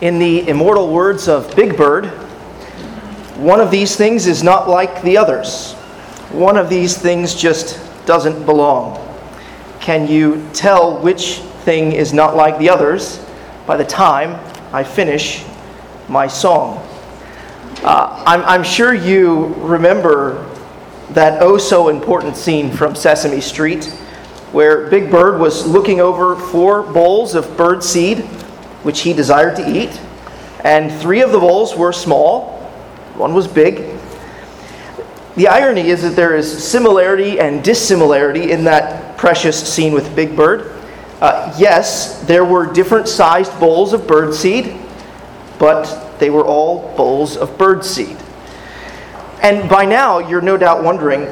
In the immortal words of Big Bird, one of these things is not like the others. One of these things just doesn't belong. Can you tell which thing is not like the others by the time I finish my song? Uh, I'm, I'm sure you remember that oh so important scene from Sesame Street where Big Bird was looking over four bowls of bird seed which he desired to eat. And three of the bowls were small, one was big. The irony is that there is similarity and dissimilarity in that precious scene with Big Bird. Uh, yes, there were different sized bowls of bird seed, but they were all bowls of bird seed. And by now, you're no doubt wondering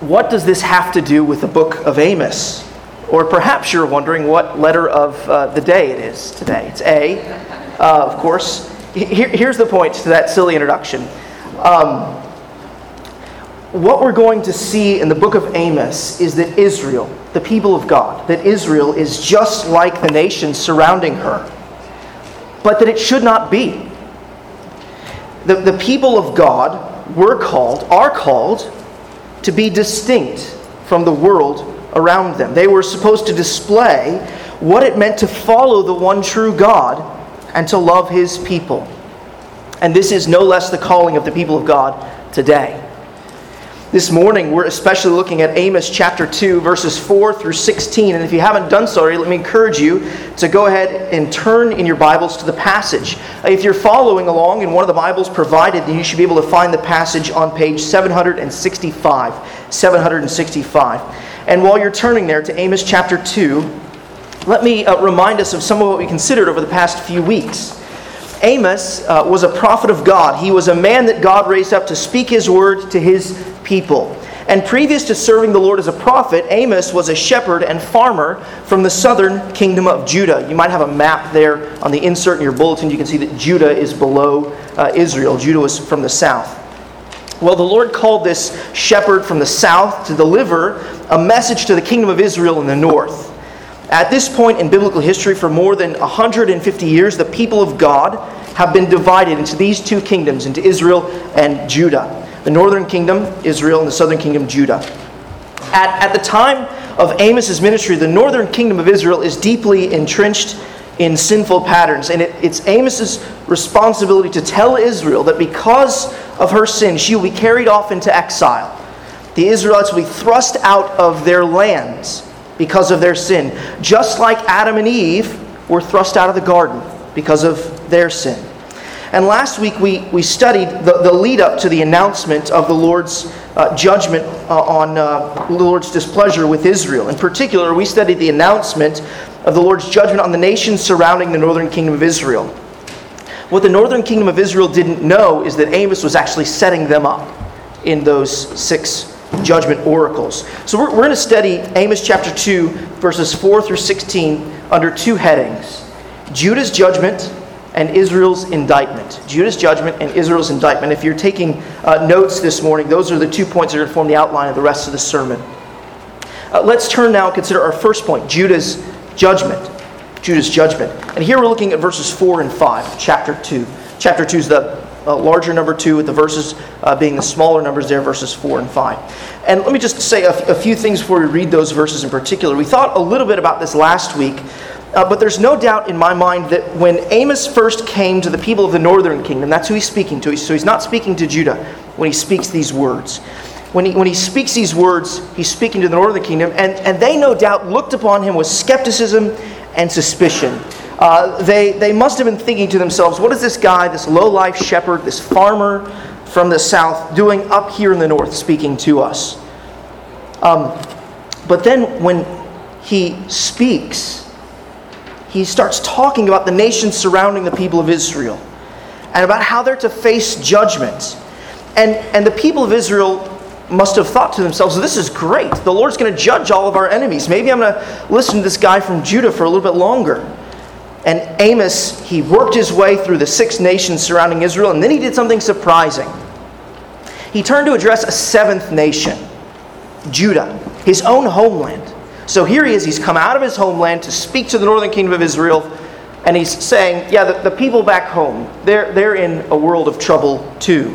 what does this have to do with the book of Amos? Or perhaps you're wondering what letter of uh, the day it is today. It's A, uh, of course. Here, here's the point to that silly introduction. Um, what we're going to see in the book of Amos is that Israel, the people of God, that Israel is just like the nations surrounding her, but that it should not be. The, the people of God were called, are called, to be distinct from the world around them. They were supposed to display what it meant to follow the one true God and to love his people. And this is no less the calling of the people of God today. This morning, we're especially looking at Amos chapter 2, verses 4 through 16. And if you haven't done so already, let me encourage you to go ahead and turn in your Bibles to the passage. If you're following along in one of the Bibles provided, then you should be able to find the passage on page 765. 765. And while you're turning there to Amos chapter 2, let me uh, remind us of some of what we considered over the past few weeks. Amos uh, was a prophet of God. He was a man that God raised up to speak his word to his people. And previous to serving the Lord as a prophet, Amos was a shepherd and farmer from the southern kingdom of Judah. You might have a map there on the insert in your bulletin. You can see that Judah is below uh, Israel. Judah was from the south. Well, the Lord called this shepherd from the south to deliver a message to the kingdom of Israel in the north. At this point in biblical history, for more than 150 years, the people of God have been divided into these two kingdoms, into Israel and Judah. The northern kingdom, Israel, and the southern kingdom, Judah. At, at the time of Amos's ministry, the northern kingdom of Israel is deeply entrenched in sinful patterns. And it, it's Amos's responsibility to tell Israel that because of her sin, she will be carried off into exile. The Israelites will be thrust out of their lands because of their sin, just like Adam and Eve were thrust out of the garden because of their sin. And last week we, we studied the, the lead up to the announcement of the Lord's uh, judgment uh, on uh, the Lord's displeasure with Israel. In particular, we studied the announcement of the Lord's judgment on the nations surrounding the northern kingdom of Israel. What the northern kingdom of Israel didn't know is that Amos was actually setting them up in those six judgment oracles. So we're, we're going to study Amos chapter 2, verses 4 through 16, under two headings Judah's judgment and Israel's indictment. Judah's judgment and Israel's indictment. If you're taking uh, notes this morning, those are the two points that are going to form the outline of the rest of the sermon. Uh, let's turn now and consider our first point Judah's judgment. Judah's judgment. And here we're looking at verses 4 and 5, chapter 2. Chapter 2 is the uh, larger number 2, with the verses uh, being the smaller numbers there, verses 4 and 5. And let me just say a, f- a few things before we read those verses in particular. We thought a little bit about this last week. Uh, but there's no doubt in my mind that when Amos first came to the people of the northern kingdom, that's who he's speaking to. So he's not speaking to Judah when he speaks these words. When he, when he speaks these words, he's speaking to the northern kingdom, and, and they no doubt looked upon him with skepticism and suspicion. Uh, they, they must have been thinking to themselves, what is this guy, this low life shepherd, this farmer from the south, doing up here in the north speaking to us? Um, but then when he speaks, he starts talking about the nations surrounding the people of Israel and about how they're to face judgment. And, and the people of Israel must have thought to themselves, this is great. The Lord's going to judge all of our enemies. Maybe I'm going to listen to this guy from Judah for a little bit longer. And Amos, he worked his way through the six nations surrounding Israel, and then he did something surprising. He turned to address a seventh nation, Judah, his own homeland. So here he is, he's come out of his homeland to speak to the northern kingdom of Israel, And he's saying, yeah, the, the people back home, they're, they're in a world of trouble too.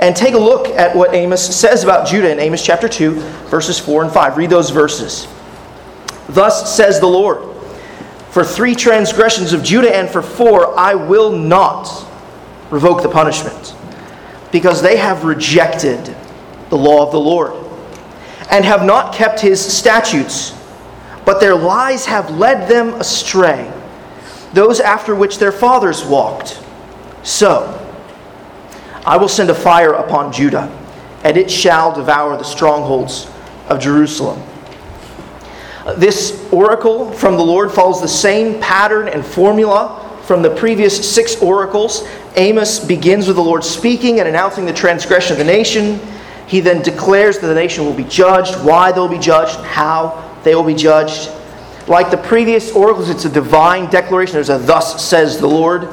And take a look at what Amos says about Judah in Amos chapter 2, verses 4 and 5. Read those verses. Thus says the Lord For three transgressions of Judah and for four, I will not revoke the punishment, because they have rejected the law of the Lord and have not kept his statutes, but their lies have led them astray, those after which their fathers walked. So, I will send a fire upon Judah, and it shall devour the strongholds of Jerusalem. This oracle from the Lord follows the same pattern and formula from the previous six oracles. Amos begins with the Lord speaking and announcing the transgression of the nation. He then declares that the nation will be judged, why they'll be judged, how they will be judged. Like the previous oracles, it's a divine declaration. There's a thus says the Lord.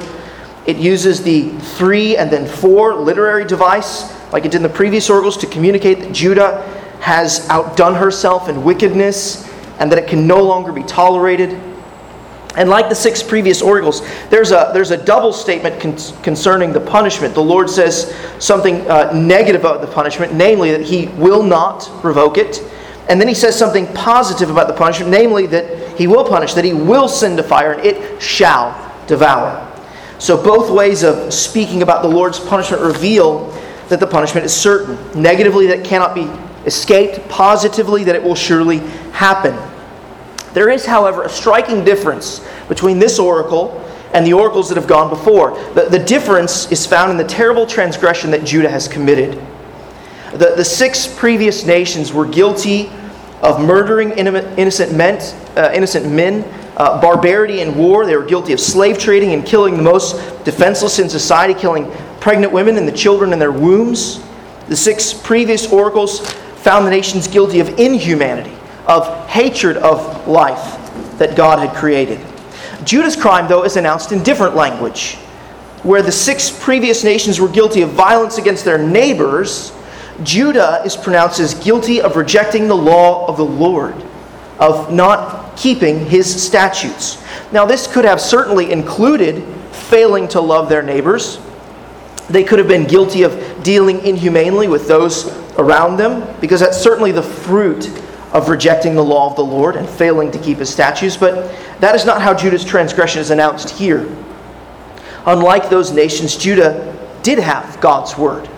It uses the three and then four literary device, like it did in the previous oracles, to communicate that Judah has outdone herself in wickedness and that it can no longer be tolerated. And like the six previous oracles, there's a, there's a double statement con- concerning the punishment. The Lord says something uh, negative about the punishment, namely that He will not revoke it. And then He says something positive about the punishment, namely that He will punish, that He will send a fire, and it shall devour. So both ways of speaking about the Lord's punishment reveal that the punishment is certain. Negatively, that it cannot be escaped. Positively, that it will surely happen. There is, however, a striking difference between this oracle and the oracles that have gone before. The, the difference is found in the terrible transgression that Judah has committed. The, the six previous nations were guilty of murdering innocent men, uh, innocent men uh, barbarity in war. They were guilty of slave trading and killing the most defenseless in society, killing pregnant women and the children in their wombs. The six previous oracles found the nations guilty of inhumanity of hatred of life that God had created. Judah's crime, though, is announced in different language. Where the six previous nations were guilty of violence against their neighbors, Judah is pronounced as guilty of rejecting the law of the Lord, of not keeping his statutes. Now, this could have certainly included failing to love their neighbors. They could have been guilty of dealing inhumanely with those around them, because that's certainly the fruit of rejecting the law of the Lord and failing to keep his statutes, but that is not how Judah's transgression is announced here. Unlike those nations, Judah did have God's word.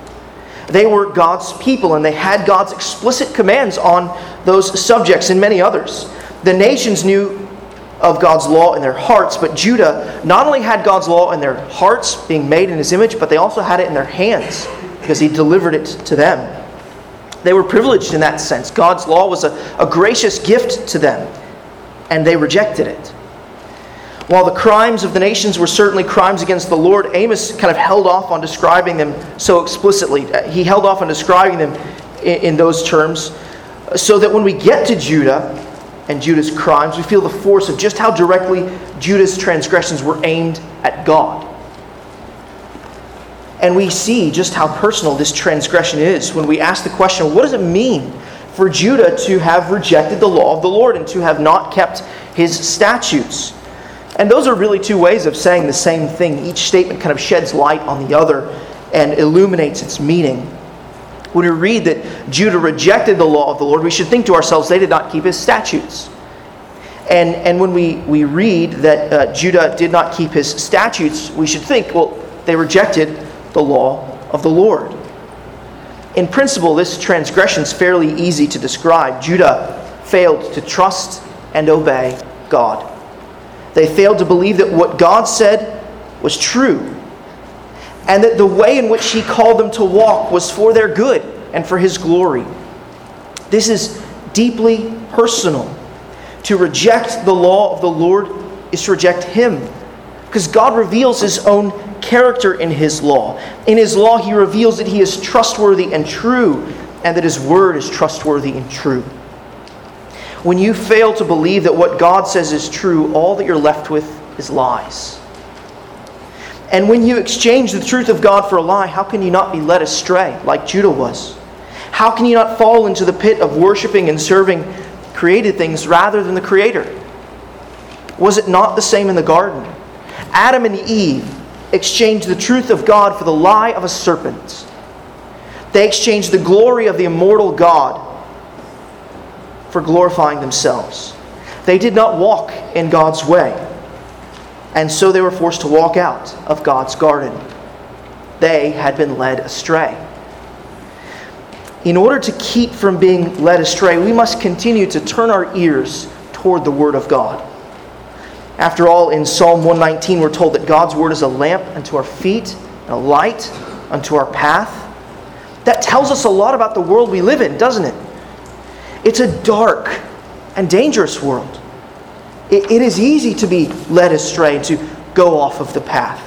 They were God's people and they had God's explicit commands on those subjects and many others. The nations knew of God's law in their hearts, but Judah not only had God's law in their hearts, being made in his image, but they also had it in their hands because he delivered it to them. They were privileged in that sense. God's law was a, a gracious gift to them, and they rejected it. While the crimes of the nations were certainly crimes against the Lord, Amos kind of held off on describing them so explicitly. Uh, he held off on describing them in, in those terms so that when we get to Judah and Judah's crimes, we feel the force of just how directly Judah's transgressions were aimed at God. And we see just how personal this transgression is when we ask the question what does it mean for Judah to have rejected the law of the Lord and to have not kept his statutes? And those are really two ways of saying the same thing. Each statement kind of sheds light on the other and illuminates its meaning. When we read that Judah rejected the law of the Lord, we should think to ourselves, they did not keep his statutes. And, and when we, we read that uh, Judah did not keep his statutes, we should think, well, they rejected the law of the Lord. In principle, this transgression is fairly easy to describe. Judah failed to trust and obey God. They failed to believe that what God said was true, and that the way in which He called them to walk was for their good and for His glory. This is deeply personal. To reject the law of the Lord is to reject Him, because God reveals His own character in His law. In His law, He reveals that He is trustworthy and true, and that His word is trustworthy and true. When you fail to believe that what God says is true, all that you're left with is lies. And when you exchange the truth of God for a lie, how can you not be led astray like Judah was? How can you not fall into the pit of worshiping and serving created things rather than the Creator? Was it not the same in the garden? Adam and Eve exchanged the truth of God for the lie of a serpent. They exchanged the glory of the immortal God for glorifying themselves. They did not walk in God's way, and so they were forced to walk out of God's garden. They had been led astray. In order to keep from being led astray, we must continue to turn our ears toward the Word of God. After all, in Psalm 119, we're told that God's Word is a lamp unto our feet and a light unto our path. That tells us a lot about the world we live in, doesn't it? It's a dark and dangerous world. It, it is easy to be led astray, to go off of the path.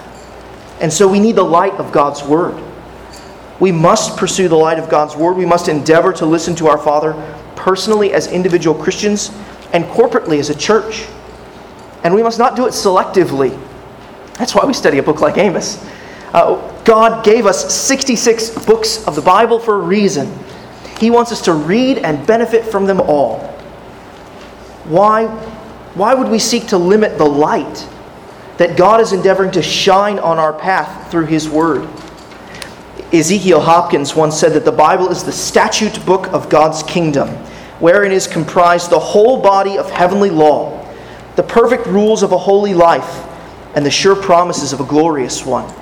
And so we need the light of God's Word. We must pursue the light of God's Word. We must endeavor to listen to our Father personally as individual Christians and corporately as a church. And we must not do it selectively. That's why we study a book like Amos. Uh, God gave us 66 books of the Bible for a reason. He wants us to read and benefit from them all. Why, why would we seek to limit the light that God is endeavoring to shine on our path through His Word? Ezekiel Hopkins once said that the Bible is the statute book of God's kingdom, wherein is comprised the whole body of heavenly law, the perfect rules of a holy life, and the sure promises of a glorious one.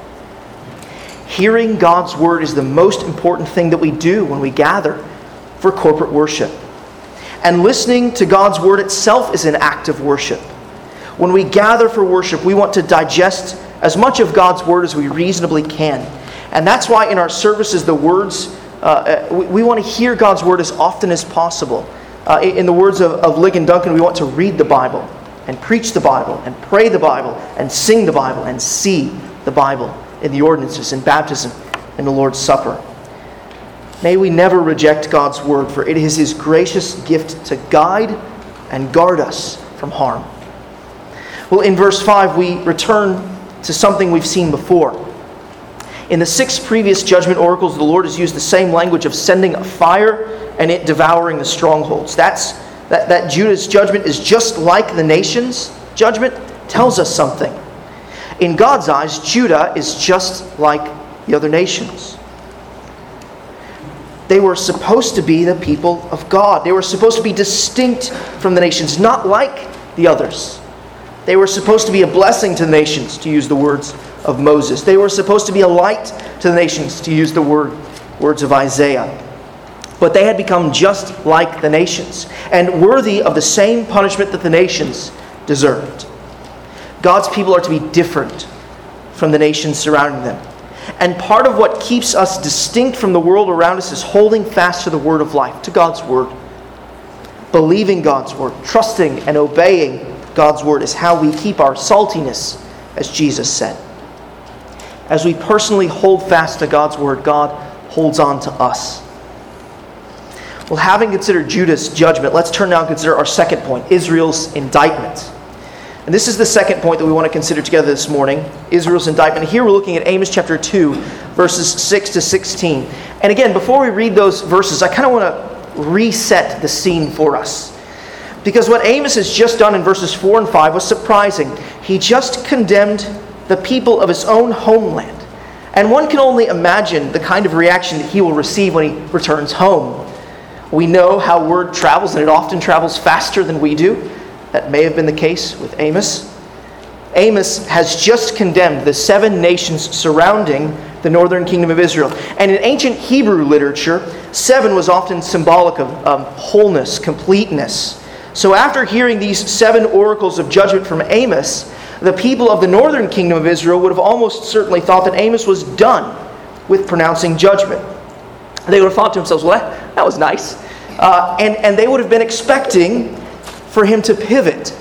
Hearing God's word is the most important thing that we do when we gather for corporate worship. And listening to God's word itself is an act of worship. When we gather for worship, we want to digest as much of God's word as we reasonably can and that's why in our services, the words, uh, uh we, we, want to hear God's word as often as possible. Uh, in the words of, of Ligon Duncan, we want to read the Bible and preach the Bible and pray the Bible and sing the Bible and see the Bible in the ordinances, in baptism, in the Lord's Supper. May we never reject God's word, for it is his gracious gift to guide and guard us from harm. Well, in verse 5, we return to something we've seen before. In the six previous judgment oracles, the Lord has used the same language of sending a fire and it devouring the strongholds. That's, that, that Judah's judgment is just like the nation's judgment, tells us something. In God's eyes, Judah is just like the other nations. They were supposed to be the people of God. They were supposed to be distinct from the nations, not like the others. They were supposed to be a blessing to the nations, to use the words of Moses. They were supposed to be a light to the nations, to use the word, words of Isaiah. But they had become just like the nations and worthy of the same punishment that the nations deserved. God's people are to be different from the nations surrounding them. And part of what keeps us distinct from the world around us is holding fast to the word of life, to God's word. Believing God's word, trusting and obeying God's word is how we keep our saltiness, as Jesus said. As we personally hold fast to God's word, God holds on to us. Well, having considered Judah's judgment, let's turn now and consider our second point Israel's indictment. And this is the second point that we want to consider together this morning Israel's indictment. Here we're looking at Amos chapter 2, verses 6 to 16. And again, before we read those verses, I kind of want to reset the scene for us. Because what Amos has just done in verses 4 and 5 was surprising. He just condemned the people of his own homeland. And one can only imagine the kind of reaction that he will receive when he returns home. We know how word travels, and it often travels faster than we do. That may have been the case with Amos. Amos has just condemned the seven nations surrounding the northern kingdom of Israel. And in ancient Hebrew literature, seven was often symbolic of um, wholeness, completeness. So after hearing these seven oracles of judgment from Amos, the people of the northern kingdom of Israel would have almost certainly thought that Amos was done with pronouncing judgment. They would have thought to themselves, well, that, that was nice. Uh, and, and they would have been expecting for him to pivot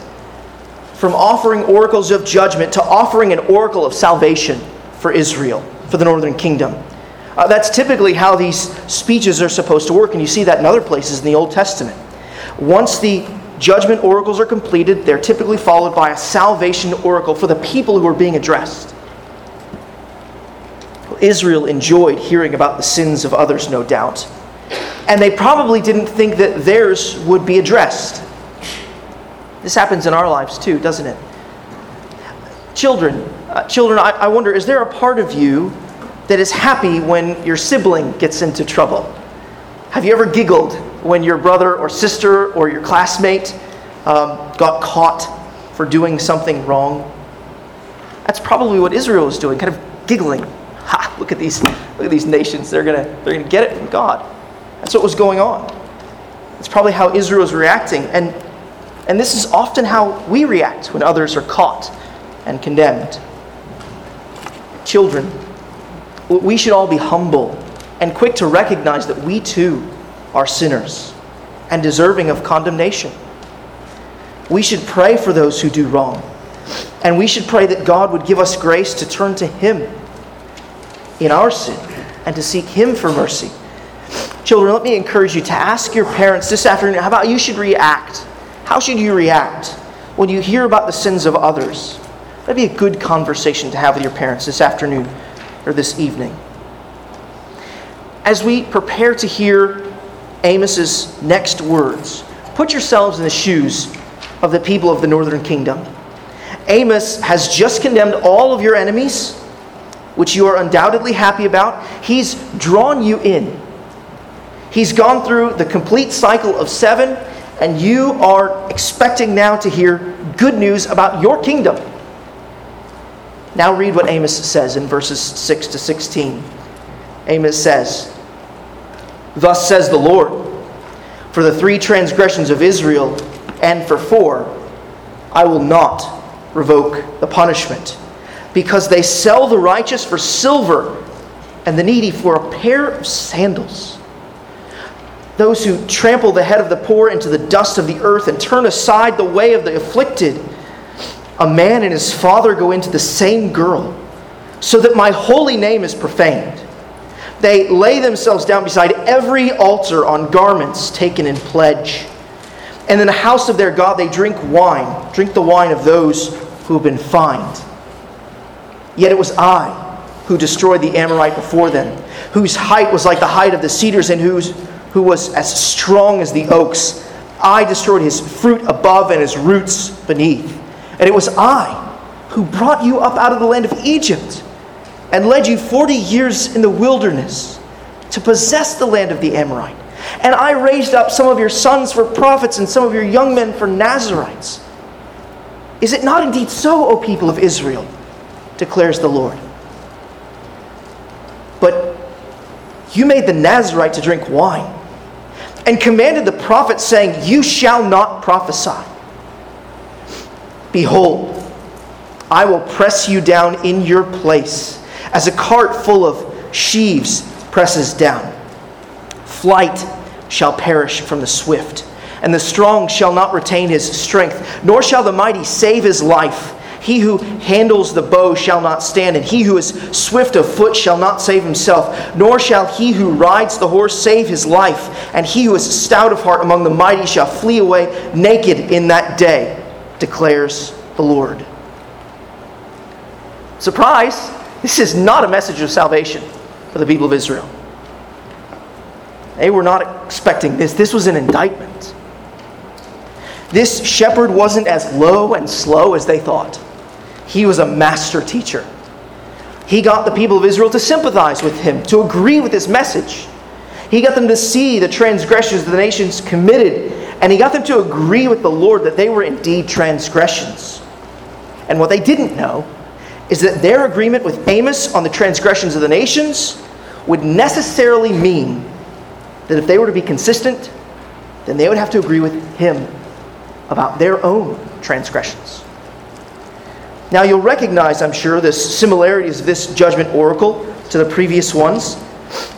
from offering oracles of judgment to offering an oracle of salvation for Israel, for the northern kingdom. Uh, that's typically how these speeches are supposed to work, and you see that in other places in the Old Testament. Once the judgment oracles are completed, they're typically followed by a salvation oracle for the people who are being addressed. Israel enjoyed hearing about the sins of others, no doubt. And they probably didn't think that theirs would be addressed. This happens in our lives too, doesn't it? Children, uh, children, I, I wonder, is there a part of you that is happy when your sibling gets into trouble? Have you ever giggled when your brother or sister or your classmate um, got caught for doing something wrong? That's probably what Israel was doing, kind of giggling. Ha, look at these, look at these nations. They're gonna, they're gonna get it from God. That's what was going on. It's probably how Israel is reacting. And, and this is often how we react when others are caught and condemned. Children, we should all be humble and quick to recognize that we too are sinners and deserving of condemnation. We should pray for those who do wrong. And we should pray that God would give us grace to turn to Him in our sin and to seek Him for mercy. Children, let me encourage you to ask your parents this afternoon how about you should react? How should you react when you hear about the sins of others? That'd be a good conversation to have with your parents this afternoon or this evening. As we prepare to hear Amos's next words, put yourselves in the shoes of the people of the northern kingdom. Amos has just condemned all of your enemies, which you are undoubtedly happy about. He's drawn you in He's gone through the complete cycle of seven, and you are expecting now to hear good news about your kingdom. Now, read what Amos says in verses 6 to 16. Amos says, Thus says the Lord, for the three transgressions of Israel, and for four, I will not revoke the punishment, because they sell the righteous for silver and the needy for a pair of sandals those who trample the head of the poor into the dust of the earth and turn aside the way of the afflicted. A man and his father go into the same girl, so that my holy name is profaned. They lay themselves down beside every altar on garments taken in pledge. And in the house of their God they drink wine, drink the wine of those who have been fined. Yet it was I who destroyed the Amorite before them, whose height was like the height of the cedars, and whose who was as strong as the oaks. I destroyed his fruit above and his roots beneath. And it was I who brought you up out of the land of Egypt and led you 40 years in the wilderness to possess the land of the Amorite. And I raised up some of your sons for prophets and some of your young men for Nazarites. Is it not indeed so, O people of Israel? declares the Lord. But you made the Nazarite to drink wine and commanded the prophet, saying, You shall not prophesy. Behold, I will press you down in your place, as a cart full of sheaves presses down. Flight shall perish from the swift, and the strong shall not retain his strength, nor shall the mighty save his life. He who handles the bow shall not stand, and he who is swift of foot shall not save himself, nor shall he who rides the horse save his life. And he who is stout of heart among the mighty shall flee away naked in that day, declares the Lord. Surprise! This is not a message of salvation for the people of Israel. They were not expecting this. This was an indictment. This shepherd wasn't as low and slow as they thought. He was a master teacher. He got the people of Israel to sympathize with him, to agree with his message. He got them to see the transgressions the nations committed, and he got them to agree with the Lord that they were indeed transgressions. And what they didn't know is that their agreement with Amos on the transgressions of the nations would necessarily mean that if they were to be consistent, then they would have to agree with him about their own transgressions. Now, you'll recognize, I'm sure, the similarities of this judgment oracle to the previous ones.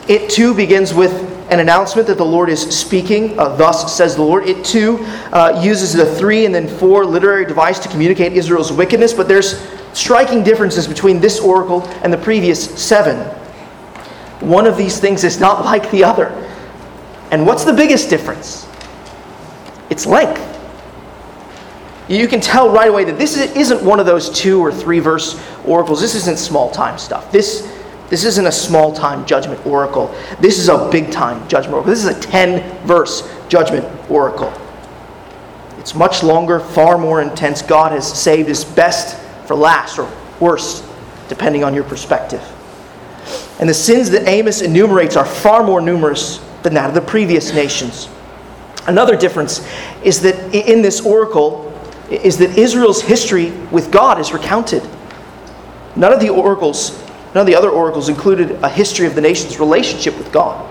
It too begins with an announcement that the Lord is speaking. Uh, Thus says the Lord. It too uh, uses the three and then four literary device to communicate Israel's wickedness, but there's striking differences between this oracle and the previous seven. One of these things is not like the other. And what's the biggest difference? It's length you can tell right away that this isn't one of those two or three verse oracles. This isn't small time stuff. This, this isn't a small time judgment oracle. This is a big time judgment oracle. This is a 10 verse judgment oracle. It's much longer, far more intense. God has saved his best for last or worst, depending on your perspective. And the sins that Amos enumerates are far more numerous than that of the previous nations. Another difference is that in this oracle is that Israel's history with God is recounted. None of the oracles, none of the other oracles included a history of the nation's relationship with God.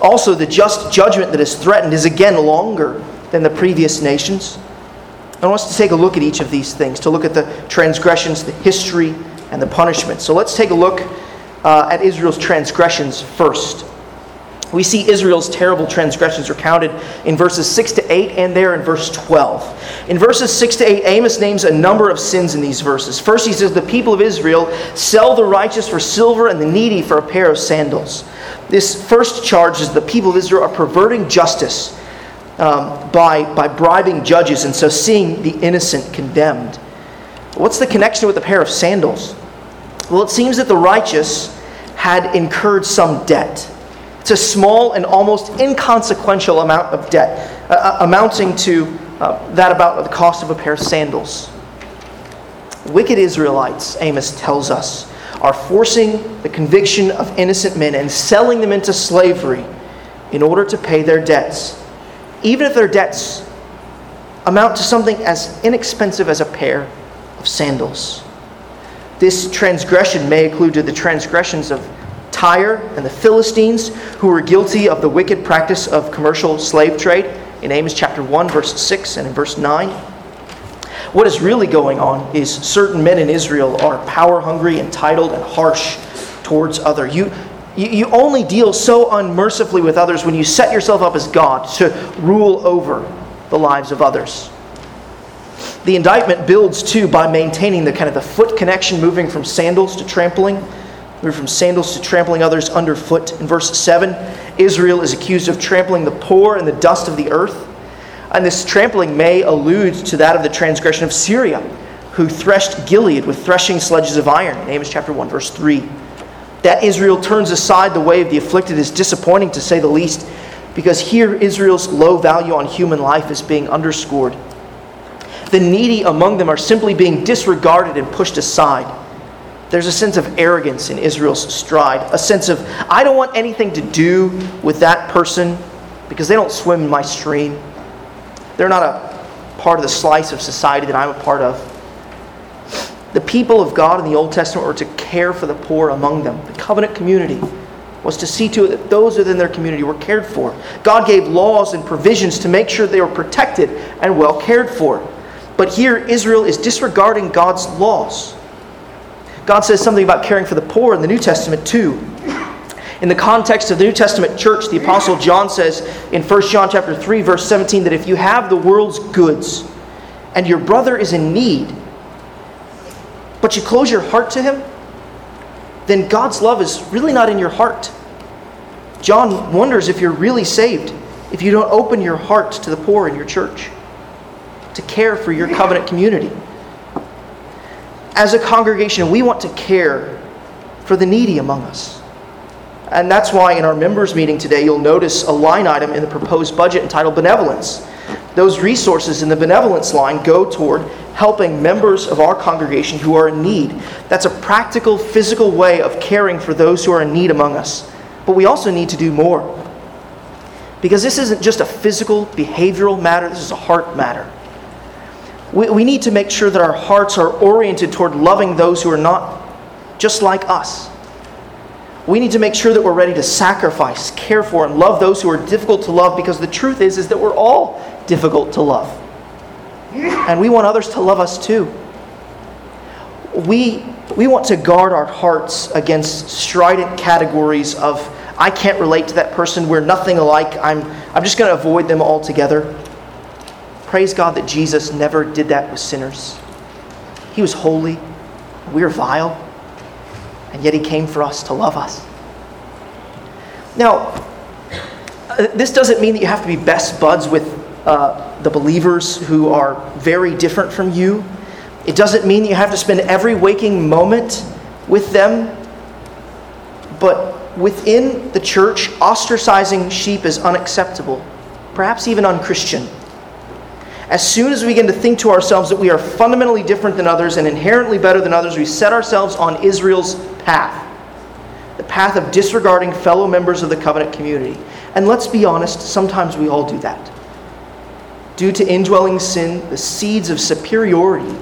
Also, the just judgment that is threatened is again longer than the previous nations. I want us to take a look at each of these things, to look at the transgressions, the history, and the punishment. So let's take a look uh, at Israel's transgressions first. We see Israel's terrible transgressions recounted in verses 6 to 8 and there in verse 12. In verses 6 to 8, Amos names a number of sins in these verses. First, he says, The people of Israel sell the righteous for silver and the needy for a pair of sandals. This first charge is the people of Israel are perverting justice um, by, by bribing judges and so seeing the innocent condemned. What's the connection with a pair of sandals? Well, it seems that the righteous had incurred some debt. It's a small and almost inconsequential amount of debt, uh, uh, amounting to uh, that about the cost of a pair of sandals. Wicked Israelites, Amos tells us, are forcing the conviction of innocent men and selling them into slavery in order to pay their debts, even if their debts amount to something as inexpensive as a pair of sandals. This transgression may include the transgressions of Tyre and the Philistines, who were guilty of the wicked practice of commercial slave trade in Amos chapter 1, verse 6, and in verse 9. What is really going on is certain men in Israel are power hungry, entitled, and harsh towards other. You, you, you only deal so unmercifully with others when you set yourself up as God to rule over the lives of others. The indictment builds too by maintaining the kind of the foot connection, moving from sandals to trampling move from sandals to trampling others underfoot. In verse 7, Israel is accused of trampling the poor in the dust of the earth. And this trampling may allude to that of the transgression of Syria, who threshed Gilead with threshing sledges of iron. In Amos chapter 1, verse 3. That Israel turns aside the way of the afflicted is disappointing to say the least, because here Israel's low value on human life is being underscored. The needy among them are simply being disregarded and pushed aside. There's a sense of arrogance in Israel's stride, a sense of, I don't want anything to do with that person because they don't swim in my stream. They're not a part of the slice of society that I'm a part of. The people of God in the Old Testament were to care for the poor among them. The covenant community was to see to it that those within their community were cared for. God gave laws and provisions to make sure they were protected and well cared for. But here, Israel is disregarding God's laws. God says something about caring for the poor in the New Testament too. In the context of the New Testament church, the apostle John says in 1 John chapter 3 verse 17 that if you have the world's goods and your brother is in need, but you close your heart to him, then God's love is really not in your heart. John wonders if you're really saved if you don't open your heart to the poor in your church, to care for your covenant community as a congregation, we want to care for the needy among us. And that's why in our members' meeting today, you'll notice a line item in the proposed budget entitled Benevolence. Those resources in the benevolence line go toward helping members of our congregation who are in need. That's a practical, physical way of caring for those who are in need among us. But we also need to do more. Because this isn't just a physical, behavioral matter, this is a heart matter. We, we need to make sure that our hearts are oriented toward loving those who are not just like us. We need to make sure that we're ready to sacrifice, care for, and love those who are difficult to love because the truth is, is that we're all difficult to love. And we want others to love us too. We, we want to guard our hearts against strident categories of, I can't relate to that person, we're nothing alike, I'm, I'm just going to avoid them altogether. Praise God that Jesus never did that with sinners. He was holy, we are vile, and yet He came for us to love us. Now, uh, this doesn't mean that you have to be best buds with uh, the believers who are very different from you. It doesn't mean that you have to spend every waking moment with them. But within the church, ostracizing sheep is unacceptable, perhaps even unchristian. As soon as we begin to think to ourselves that we are fundamentally different than others and inherently better than others, we set ourselves on Israel's path the path of disregarding fellow members of the covenant community. And let's be honest, sometimes we all do that. Due to indwelling sin, the seeds of superiority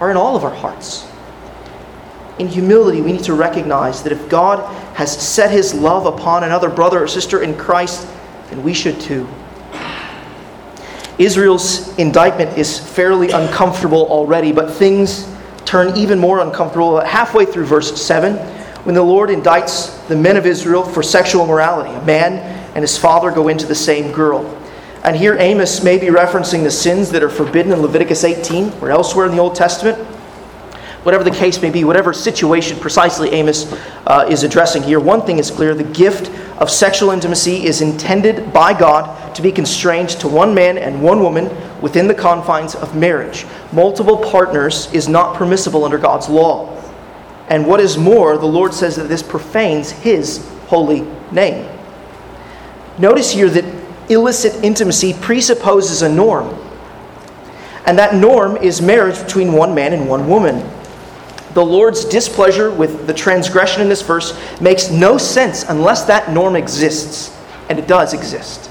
are in all of our hearts. In humility, we need to recognize that if God has set his love upon another brother or sister in Christ, then we should too. Israel's indictment is fairly uncomfortable already, but things turn even more uncomfortable halfway through verse 7 when the Lord indicts the men of Israel for sexual immorality. A man and his father go into the same girl. And here Amos may be referencing the sins that are forbidden in Leviticus 18 or elsewhere in the Old Testament. Whatever the case may be, whatever situation precisely Amos uh, is addressing here, one thing is clear the gift of sexual intimacy is intended by God to be constrained to one man and one woman within the confines of marriage. Multiple partners is not permissible under God's law. And what is more, the Lord says that this profanes His holy name. Notice here that illicit intimacy presupposes a norm. And that norm is marriage between one man and one woman. The Lord's displeasure with the transgression in this verse makes no sense unless that norm exists. And it does exist.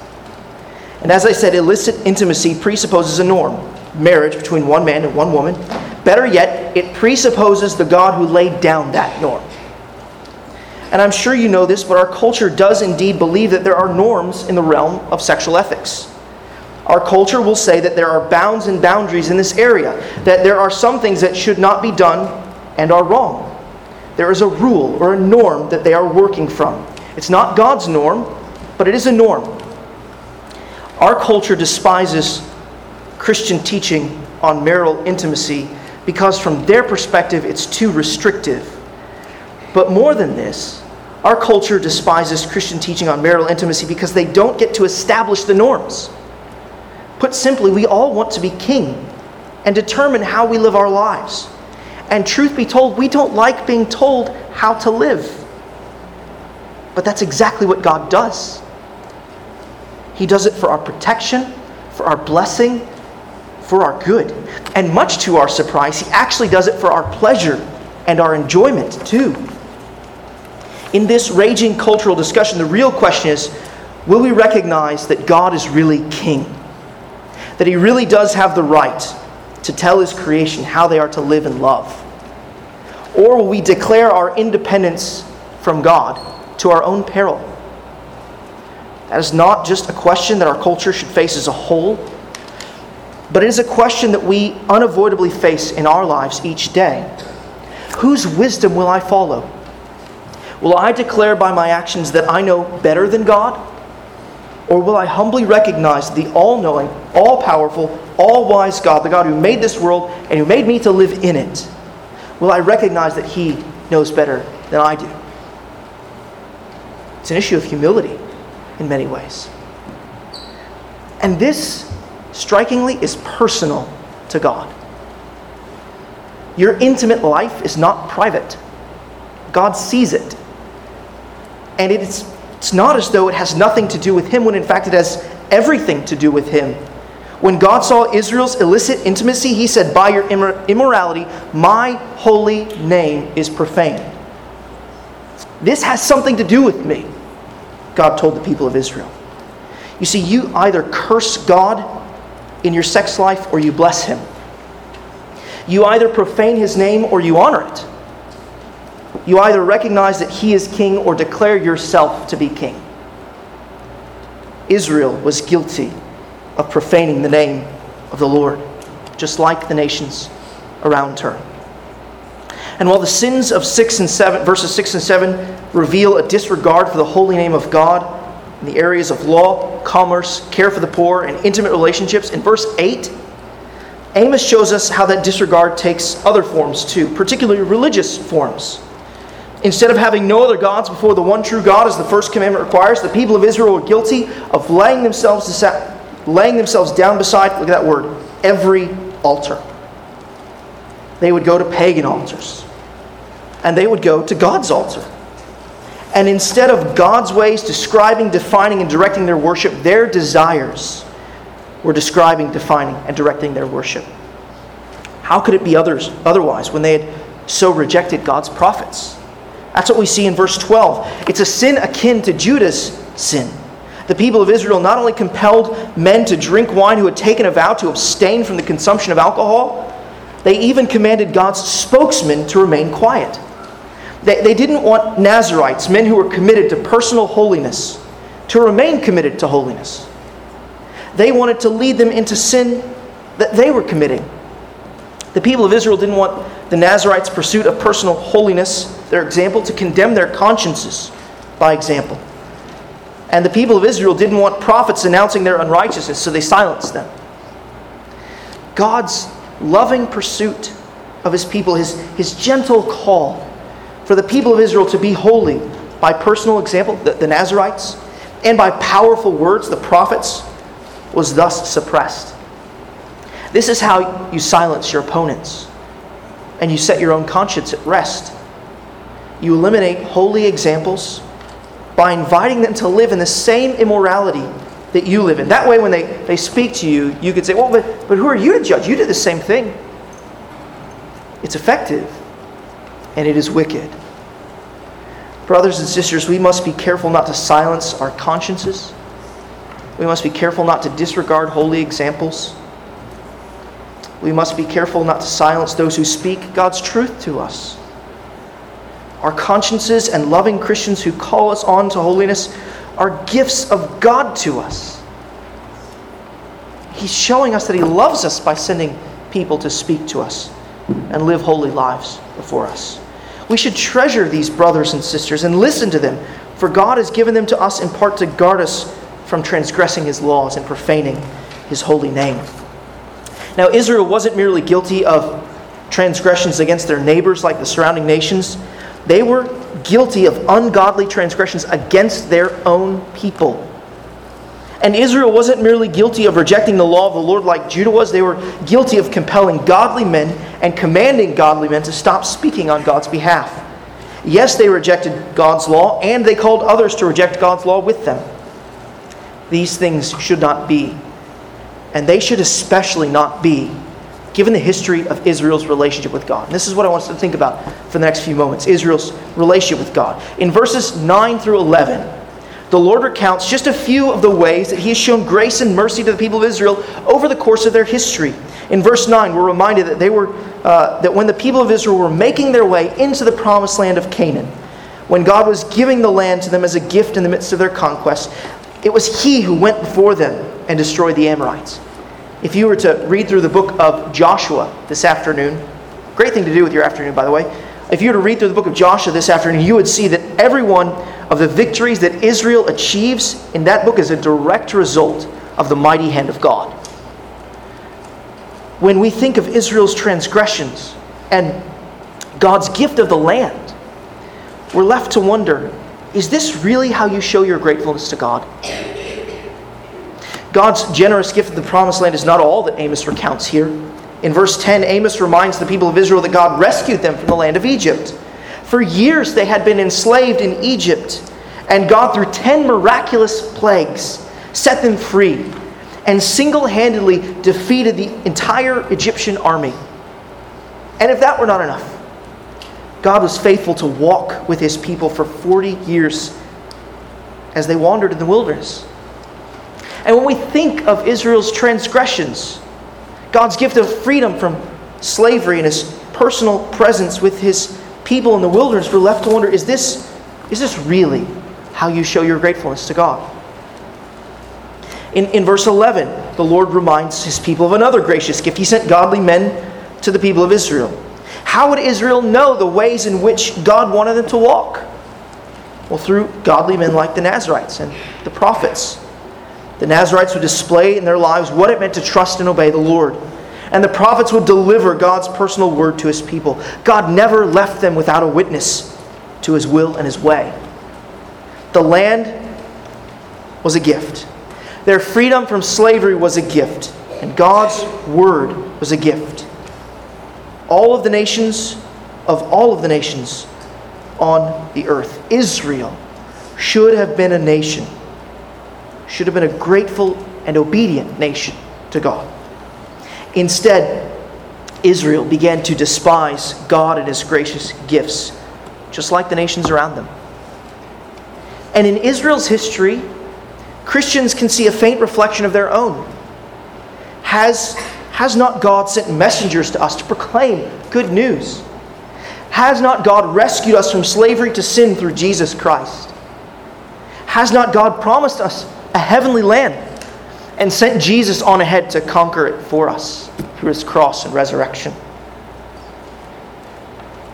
And as I said, illicit intimacy presupposes a norm marriage between one man and one woman. Better yet, it presupposes the God who laid down that norm. And I'm sure you know this, but our culture does indeed believe that there are norms in the realm of sexual ethics. Our culture will say that there are bounds and boundaries in this area, that there are some things that should not be done and are wrong. There is a rule or a norm that they are working from. It's not God's norm, but it is a norm. Our culture despises Christian teaching on marital intimacy because, from their perspective, it's too restrictive. But more than this, our culture despises Christian teaching on marital intimacy because they don't get to establish the norms. Put simply, we all want to be king and determine how we live our lives. And truth be told, we don't like being told how to live. But that's exactly what God does. He does it for our protection, for our blessing, for our good. And much to our surprise, He actually does it for our pleasure and our enjoyment too. In this raging cultural discussion, the real question is will we recognize that God is really king? That He really does have the right to tell His creation how they are to live and love? Or will we declare our independence from God to our own peril? That is not just a question that our culture should face as a whole, but it is a question that we unavoidably face in our lives each day. Whose wisdom will I follow? Will I declare by my actions that I know better than God? Or will I humbly recognize the all knowing, all powerful, all wise God, the God who made this world and who made me to live in it? Will I recognize that He knows better than I do? It's an issue of humility in many ways. And this strikingly, is personal to God. Your intimate life is not private, God sees it. And it's, it's not as though it has nothing to do with Him, when in fact it has everything to do with Him. When God saw Israel's illicit intimacy, He said, By your immorality, my holy name is profaned. This has something to do with me, God told the people of Israel. You see, you either curse God in your sex life or you bless him. You either profane his name or you honor it. You either recognize that he is king or declare yourself to be king. Israel was guilty of profaning the name of the Lord, just like the nations around her. And while the sins of 6 and 7 verses 6 and 7 reveal a disregard for the holy name of God, in the areas of law, commerce, care for the poor, and intimate relationships. In verse 8, Amos shows us how that disregard takes other forms too, particularly religious forms. Instead of having no other gods before the one true God, as the first commandment requires, the people of Israel were guilty of laying themselves, laying themselves down beside, look at that word, every altar. They would go to pagan altars, and they would go to God's altar. And instead of God's ways describing, defining, and directing their worship, their desires were describing, defining, and directing their worship. How could it be others otherwise when they had so rejected God's prophets? That's what we see in verse 12. It's a sin akin to Judah's sin. The people of Israel not only compelled men to drink wine who had taken a vow to abstain from the consumption of alcohol, they even commanded God's spokesman to remain quiet. They, they didn't want Nazarites, men who were committed to personal holiness, to remain committed to holiness. They wanted to lead them into sin that they were committing. The people of Israel didn't want the Nazarites' pursuit of personal holiness, their example, to condemn their consciences by example. And the people of Israel didn't want prophets announcing their unrighteousness, so they silenced them. God's loving pursuit of his people, his, his gentle call for the people of Israel to be holy by personal example, the, the Nazarites, and by powerful words, the prophets, was thus suppressed. This is how you silence your opponents and you set your own conscience at rest. You eliminate holy examples by inviting them to live in the same immorality that you live in. That way, when they, they speak to you, you could say, Well, but, but who are you to judge? You did the same thing. It's effective, and it is wicked. Brothers and sisters, we must be careful not to silence our consciences. We must be careful not to disregard holy examples. We must be careful not to silence those who speak God's truth to us. Our consciences and loving Christians who call us on to holiness are gifts of God to us. He's showing us that He loves us by sending people to speak to us and live holy lives before us. We should treasure these brothers and sisters and listen to them, for God has given them to us in part to guard us from transgressing His laws and profaning His holy name. Now, Israel wasn't merely guilty of transgressions against their neighbors like the surrounding nations, they were guilty of ungodly transgressions against their own people. And Israel wasn't merely guilty of rejecting the law of the Lord like Judah was, they were guilty of compelling godly men and commanding godly men to stop speaking on God's behalf. Yes, they rejected God's law, and they called others to reject God's law with them. These things should not be and they should especially not be, given the history of Israel's relationship with God. And this is what I want us to think about for the next few moments Israel's relationship with God. In verses 9 through 11, the Lord recounts just a few of the ways that He has shown grace and mercy to the people of Israel over the course of their history. In verse 9, we're reminded that, they were, uh, that when the people of Israel were making their way into the promised land of Canaan, when God was giving the land to them as a gift in the midst of their conquest, it was He who went before them and destroyed the Amorites. If you were to read through the book of Joshua this afternoon, great thing to do with your afternoon, by the way. If you were to read through the book of Joshua this afternoon, you would see that every one of the victories that Israel achieves in that book is a direct result of the mighty hand of God. When we think of Israel's transgressions and God's gift of the land, we're left to wonder is this really how you show your gratefulness to God? God's generous gift of the promised land is not all that Amos recounts here. In verse 10, Amos reminds the people of Israel that God rescued them from the land of Egypt. For years they had been enslaved in Egypt, and God, through 10 miraculous plagues, set them free and single handedly defeated the entire Egyptian army. And if that were not enough, God was faithful to walk with his people for 40 years as they wandered in the wilderness. And when we think of Israel's transgressions, God's gift of freedom from slavery and his personal presence with his people in the wilderness, we're left to wonder is this, is this really how you show your gratefulness to God? In, in verse 11, the Lord reminds his people of another gracious gift. He sent godly men to the people of Israel. How would Israel know the ways in which God wanted them to walk? Well, through godly men like the Nazarites and the prophets. The Nazarites would display in their lives what it meant to trust and obey the Lord. And the prophets would deliver God's personal word to his people. God never left them without a witness to his will and his way. The land was a gift. Their freedom from slavery was a gift. And God's word was a gift. All of the nations, of all of the nations on the earth, Israel should have been a nation should have been a grateful and obedient nation to God. Instead, Israel began to despise God and his gracious gifts, just like the nations around them. And in Israel's history, Christians can see a faint reflection of their own. Has, has not God sent messengers to us to proclaim good news? Has not God rescued us from slavery to sin through Jesus Christ? Has not God promised us a heavenly land and sent Jesus on ahead to conquer it for us through his cross and resurrection?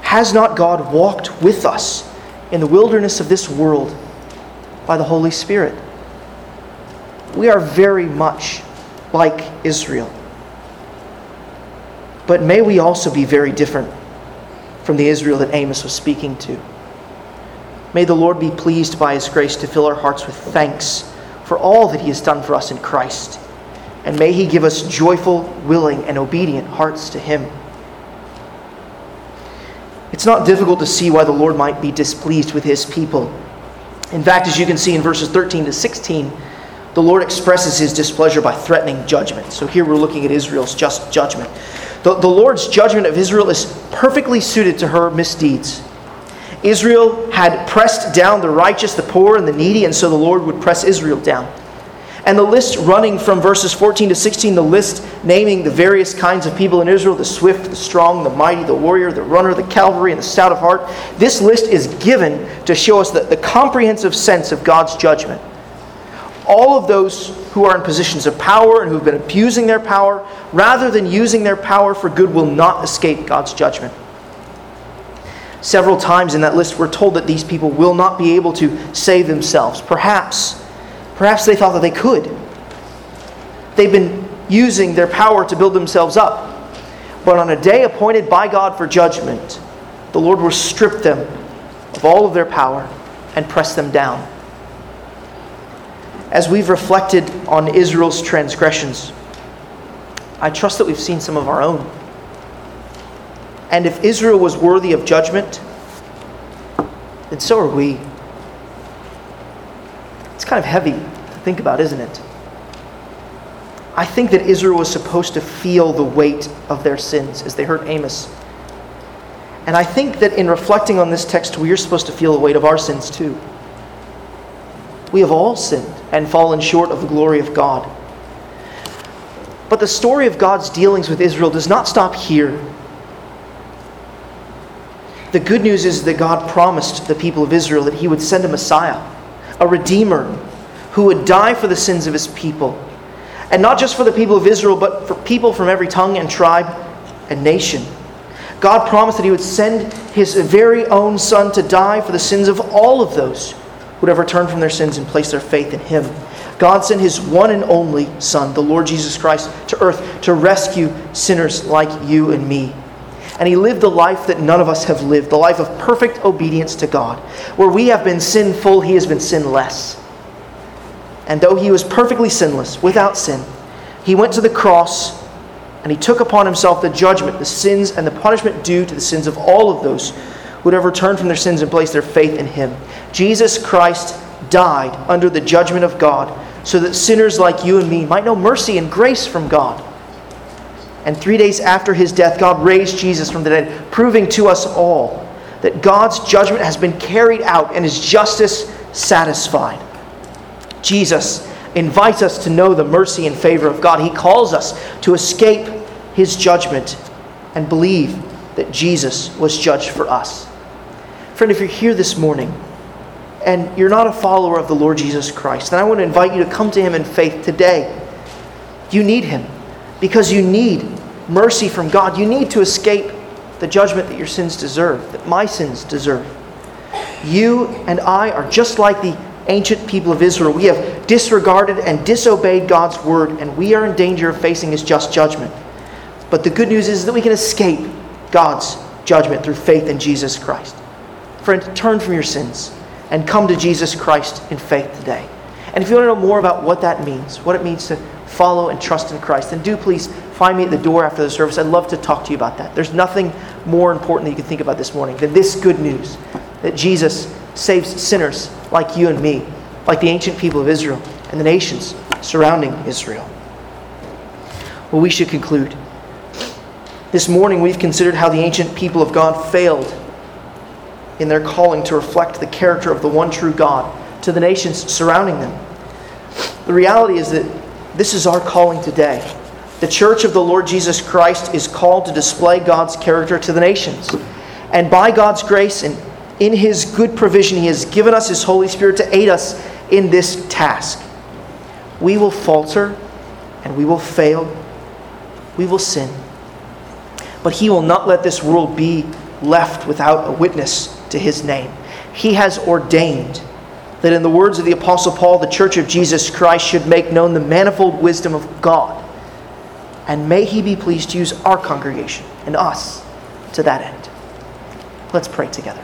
Has not God walked with us in the wilderness of this world by the Holy Spirit? We are very much like Israel. But may we also be very different from the Israel that Amos was speaking to. May the Lord be pleased by his grace to fill our hearts with thanks for all that he has done for us in Christ. And may he give us joyful, willing, and obedient hearts to him. It's not difficult to see why the Lord might be displeased with his people. In fact, as you can see in verses 13 to 16, the Lord expresses his displeasure by threatening judgment. So here we're looking at Israel's just judgment. The, the Lord's judgment of Israel is perfectly suited to her misdeeds. Israel had pressed down the righteous, the poor, and the needy, and so the Lord would press Israel down. And the list running from verses 14 to 16, the list naming the various kinds of people in Israel the swift, the strong, the mighty, the warrior, the runner, the cavalry, and the stout of heart. This list is given to show us the, the comprehensive sense of God's judgment all of those who are in positions of power and who've been abusing their power, rather than using their power for good, will not escape God's judgment. Several times in that list, we're told that these people will not be able to save themselves. Perhaps, perhaps they thought that they could. They've been using their power to build themselves up. But on a day appointed by God for judgment, the Lord will strip them of all of their power and press them down as we've reflected on Israel's transgressions, I trust that we've seen some of our own. And if Israel was worthy of judgment, then so are we. It's kind of heavy to think about, isn't it? I think that Israel was supposed to feel the weight of their sins as they heard Amos. And I think that in reflecting on this text, we are supposed to feel the weight of our sins too. We have all sinned and fallen short of the glory of God. But the story of God's dealings with Israel does not stop here. The good news is that God promised the people of Israel that He would send a Messiah, a Redeemer, who would die for the sins of His people. And not just for the people of Israel, but for people from every tongue and tribe and nation. God promised that He would send His very own Son to die for the sins of all of those who would have returned from their sins and placed their faith in him. God sent his one and only Son, the Lord Jesus Christ, to earth to rescue sinners like you and me. And he lived the life that none of us have lived, the life of perfect obedience to God. Where we have been sinful, he has been sinless. And though he was perfectly sinless, without sin, he went to the cross and he took upon himself the judgment, the sins, and the punishment due to the sins of all of those who would have returned from their sins and placed their faith in him. Jesus Christ died under the judgment of God so that sinners like you and me might know mercy and grace from God. And three days after his death, God raised Jesus from the dead, proving to us all that God's judgment has been carried out and his justice satisfied. Jesus invites us to know the mercy and favor of God. He calls us to escape his judgment and believe that Jesus was judged for us. Friend, if you're here this morning and you're not a follower of the Lord Jesus Christ, then I want to invite you to come to Him in faith today. You need Him because you need mercy from God. You need to escape the judgment that your sins deserve, that my sins deserve. You and I are just like the ancient people of Israel. We have disregarded and disobeyed God's word, and we are in danger of facing His just judgment. But the good news is that we can escape God's judgment through faith in Jesus Christ. Friend, turn from your sins and come to Jesus Christ in faith today. And if you want to know more about what that means, what it means to follow and trust in Christ, then do please find me at the door after the service. I'd love to talk to you about that. There's nothing more important that you can think about this morning than this good news that Jesus saves sinners like you and me, like the ancient people of Israel and the nations surrounding Israel. Well, we should conclude. This morning we've considered how the ancient people of God failed in their calling to reflect the character of the one true God to the nations surrounding them. The reality is that this is our calling today. The church of the Lord Jesus Christ is called to display God's character to the nations. And by God's grace and in His good provision, He has given us His Holy Spirit to aid us in this task. We will falter and we will fail. We will sin. But He will not let this world be left without a witness to His name. He has ordained that, in the words of the Apostle Paul, the church of Jesus Christ should make known the manifold wisdom of God. And may He be pleased to use our congregation and us to that end. Let's pray together.